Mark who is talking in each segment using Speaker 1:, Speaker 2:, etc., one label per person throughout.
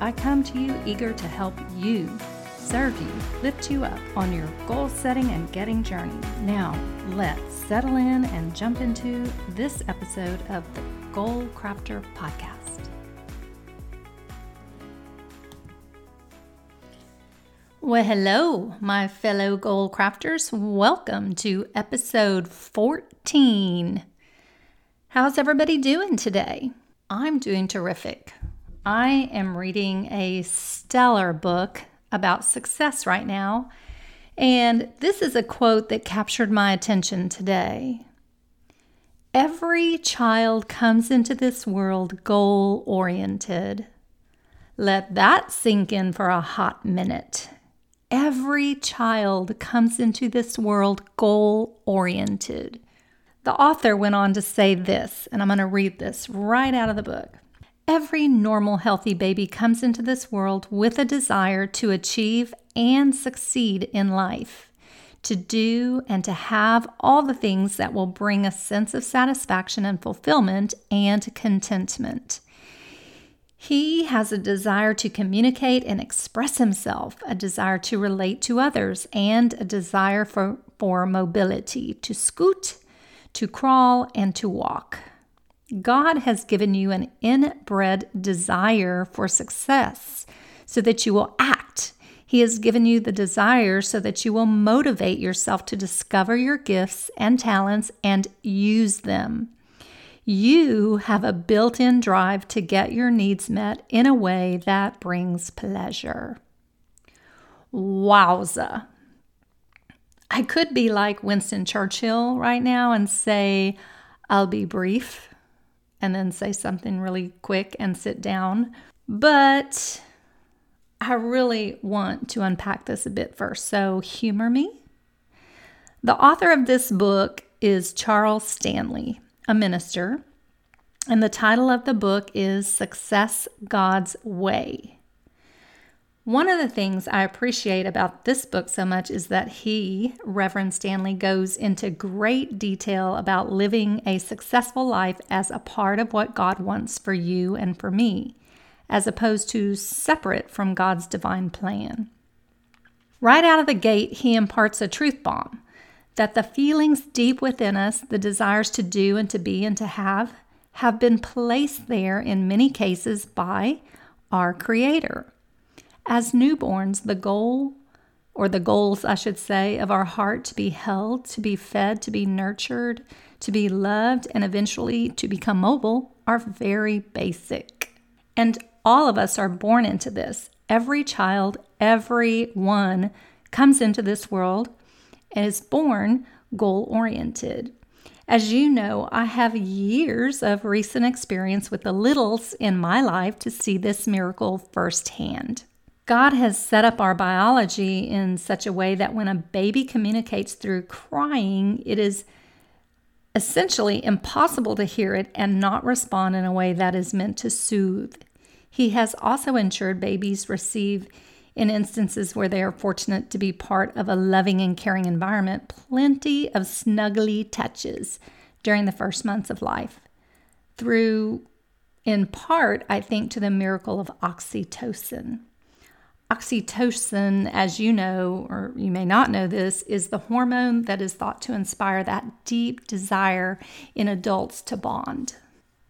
Speaker 1: I come to you eager to help you, serve you, lift you up on your goal setting and getting journey. Now, let's settle in and jump into this episode of the Goal Crafter Podcast. Well, hello, my fellow goal crafters. Welcome to episode 14. How's everybody doing today? I'm doing terrific. I am reading a stellar book about success right now, and this is a quote that captured my attention today. Every child comes into this world goal oriented. Let that sink in for a hot minute. Every child comes into this world goal oriented. The author went on to say this, and I'm going to read this right out of the book. Every normal, healthy baby comes into this world with a desire to achieve and succeed in life, to do and to have all the things that will bring a sense of satisfaction and fulfillment and contentment. He has a desire to communicate and express himself, a desire to relate to others, and a desire for, for mobility, to scoot, to crawl, and to walk. God has given you an inbred desire for success so that you will act. He has given you the desire so that you will motivate yourself to discover your gifts and talents and use them. You have a built in drive to get your needs met in a way that brings pleasure. Wowza. I could be like Winston Churchill right now and say, I'll be brief and then say something really quick and sit down. But I really want to unpack this a bit first. So, humor me. The author of this book is Charles Stanley, a minister, and the title of the book is Success God's Way. One of the things I appreciate about this book so much is that he, Reverend Stanley, goes into great detail about living a successful life as a part of what God wants for you and for me, as opposed to separate from God's divine plan. Right out of the gate, he imparts a truth bomb that the feelings deep within us, the desires to do and to be and to have, have been placed there in many cases by our Creator. As newborns, the goal, or the goals, I should say, of our heart to be held, to be fed, to be nurtured, to be loved, and eventually to become mobile are very basic. And all of us are born into this. Every child, every one comes into this world and is born goal oriented. As you know, I have years of recent experience with the littles in my life to see this miracle firsthand. God has set up our biology in such a way that when a baby communicates through crying, it is essentially impossible to hear it and not respond in a way that is meant to soothe. He has also ensured babies receive, in instances where they are fortunate to be part of a loving and caring environment, plenty of snuggly touches during the first months of life. Through, in part, I think, to the miracle of oxytocin. Oxytocin, as you know, or you may not know this, is the hormone that is thought to inspire that deep desire in adults to bond.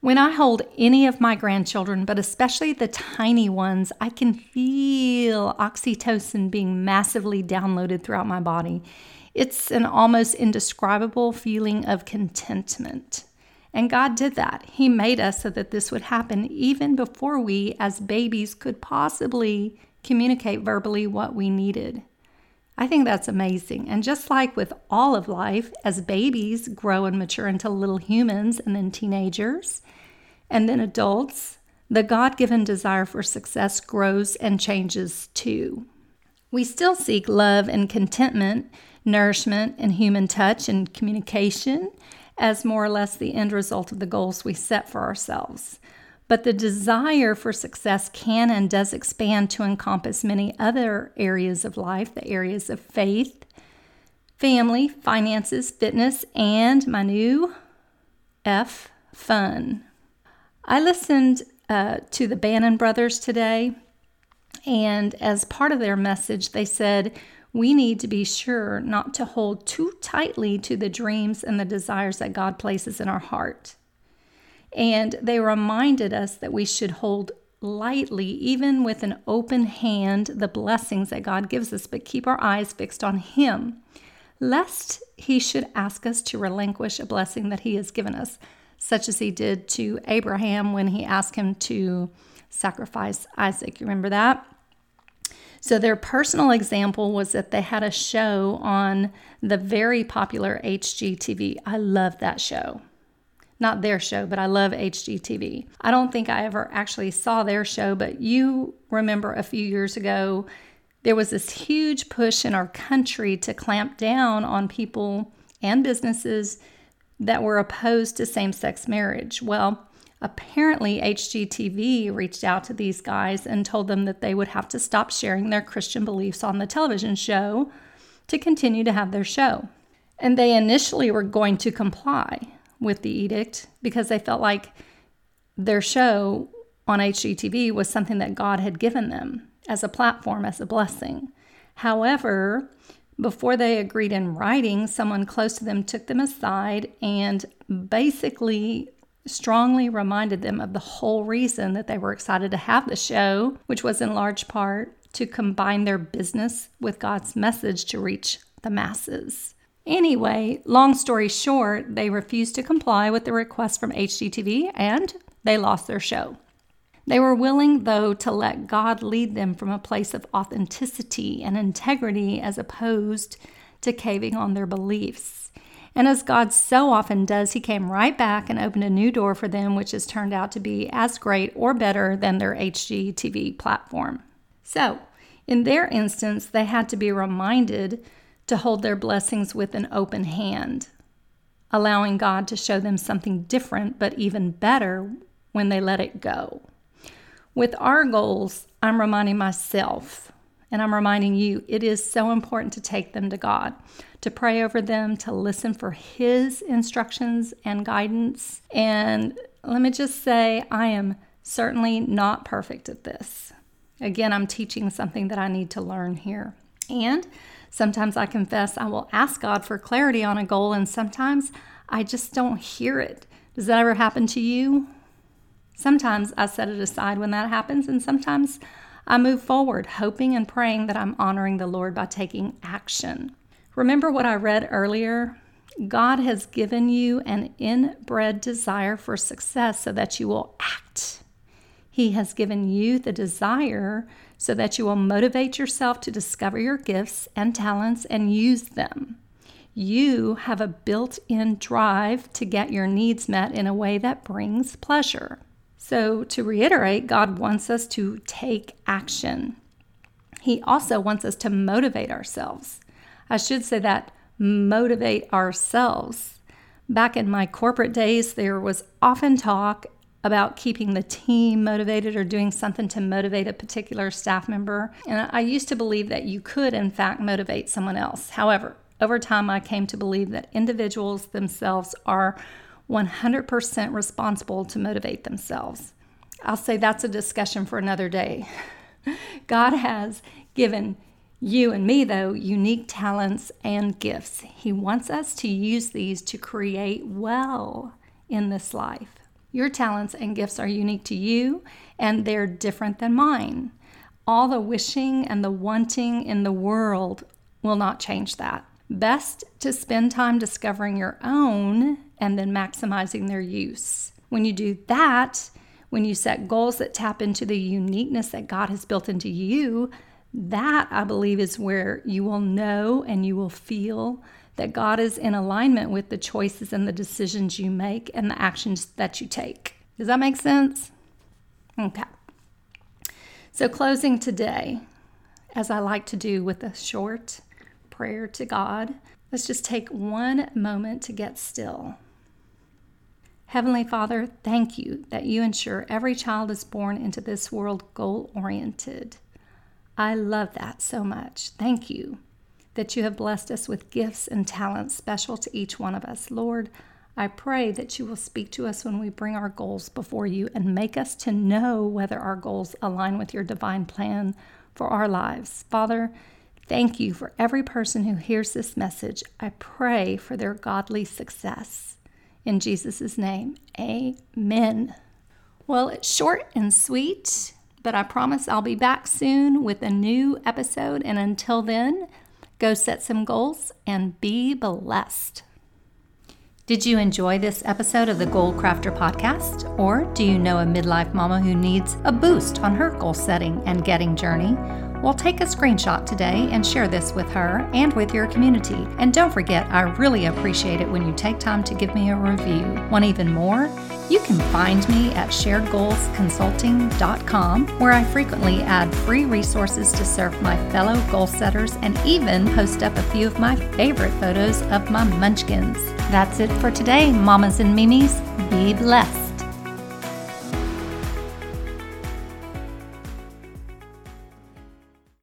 Speaker 1: When I hold any of my grandchildren, but especially the tiny ones, I can feel oxytocin being massively downloaded throughout my body. It's an almost indescribable feeling of contentment. And God did that. He made us so that this would happen even before we, as babies, could possibly communicate verbally what we needed. I think that's amazing. And just like with all of life, as babies grow and mature into little humans and then teenagers and then adults, the God given desire for success grows and changes too. We still seek love and contentment, nourishment and human touch and communication as more or less the end result of the goals we set for ourselves. But the desire for success can and does expand to encompass many other areas of life the areas of faith, family, finances, fitness, and my new F, fun. I listened uh, to the Benham brothers today, and as part of their message, they said, we need to be sure not to hold too tightly to the dreams and the desires that God places in our heart. And they reminded us that we should hold lightly, even with an open hand, the blessings that God gives us, but keep our eyes fixed on Him, lest He should ask us to relinquish a blessing that He has given us, such as He did to Abraham when He asked him to sacrifice Isaac. You remember that? So, their personal example was that they had a show on the very popular HGTV. I love that show. Not their show, but I love HGTV. I don't think I ever actually saw their show, but you remember a few years ago, there was this huge push in our country to clamp down on people and businesses that were opposed to same sex marriage. Well, Apparently, HGTV reached out to these guys and told them that they would have to stop sharing their Christian beliefs on the television show to continue to have their show. And they initially were going to comply with the edict because they felt like their show on HGTV was something that God had given them as a platform, as a blessing. However, before they agreed in writing, someone close to them took them aside and basically strongly reminded them of the whole reason that they were excited to have the show, which was in large part to combine their business with God's message to reach the masses. Anyway, long story short, they refused to comply with the request from HGTV and they lost their show. They were willing, though, to let God lead them from a place of authenticity and integrity as opposed to caving on their beliefs. And as God so often does, He came right back and opened a new door for them, which has turned out to be as great or better than their HGTV platform. So, in their instance, they had to be reminded to hold their blessings with an open hand, allowing God to show them something different but even better when they let it go. With our goals, I'm reminding myself and I'm reminding you, it is so important to take them to God to pray over them, to listen for His instructions and guidance. And let me just say, I am certainly not perfect at this. Again, I'm teaching something that I need to learn here. And sometimes I confess I will ask God for clarity on a goal, and sometimes I just don't hear it. Does that ever happen to you? Sometimes I set it aside when that happens, and sometimes I move forward, hoping and praying that I'm honoring the Lord by taking action. Remember what I read earlier? God has given you an inbred desire for success so that you will act. He has given you the desire so that you will motivate yourself to discover your gifts and talents and use them. You have a built in drive to get your needs met in a way that brings pleasure. So, to reiterate, God wants us to take action. He also wants us to motivate ourselves. I should say that motivate ourselves. Back in my corporate days, there was often talk about keeping the team motivated or doing something to motivate a particular staff member. And I used to believe that you could, in fact, motivate someone else. However, over time, I came to believe that individuals themselves are 100% responsible to motivate themselves. I'll say that's a discussion for another day. God has given you and me, though, unique talents and gifts. He wants us to use these to create well in this life. Your talents and gifts are unique to you, and they're different than mine. All the wishing and the wanting in the world will not change that. Best to spend time discovering your own and then maximizing their use. When you do that, when you set goals that tap into the uniqueness that God has built into you, that, I believe, is where you will know and you will feel that God is in alignment with the choices and the decisions you make and the actions that you take. Does that make sense? Okay. So, closing today, as I like to do with a short prayer to God, let's just take one moment to get still. Heavenly Father, thank you that you ensure every child is born into this world goal oriented. I love that so much. Thank you that you have blessed us with gifts and talents special to each one of us. Lord, I pray that you will speak to us when we bring our goals before you and make us to know whether our goals align with your divine plan for our lives. Father, thank you for every person who hears this message. I pray for their godly success. In Jesus' name, amen. Well, it's short and sweet, but I promise I'll be back soon with a new episode. And until then, go set some goals and be blessed. Did you enjoy this episode of the Goal Crafter podcast? Or do you know a midlife mama who needs a boost on her goal setting and getting journey? Well, take a screenshot today and share this with her and with your community. And don't forget, I really appreciate it when you take time to give me a review. Want even more? You can find me at sharedgoalsconsulting.com, where I frequently add free resources to serve my fellow goal setters and even post up a few of my favorite photos of my munchkins. That's it for today, mamas and mimis. Be blessed.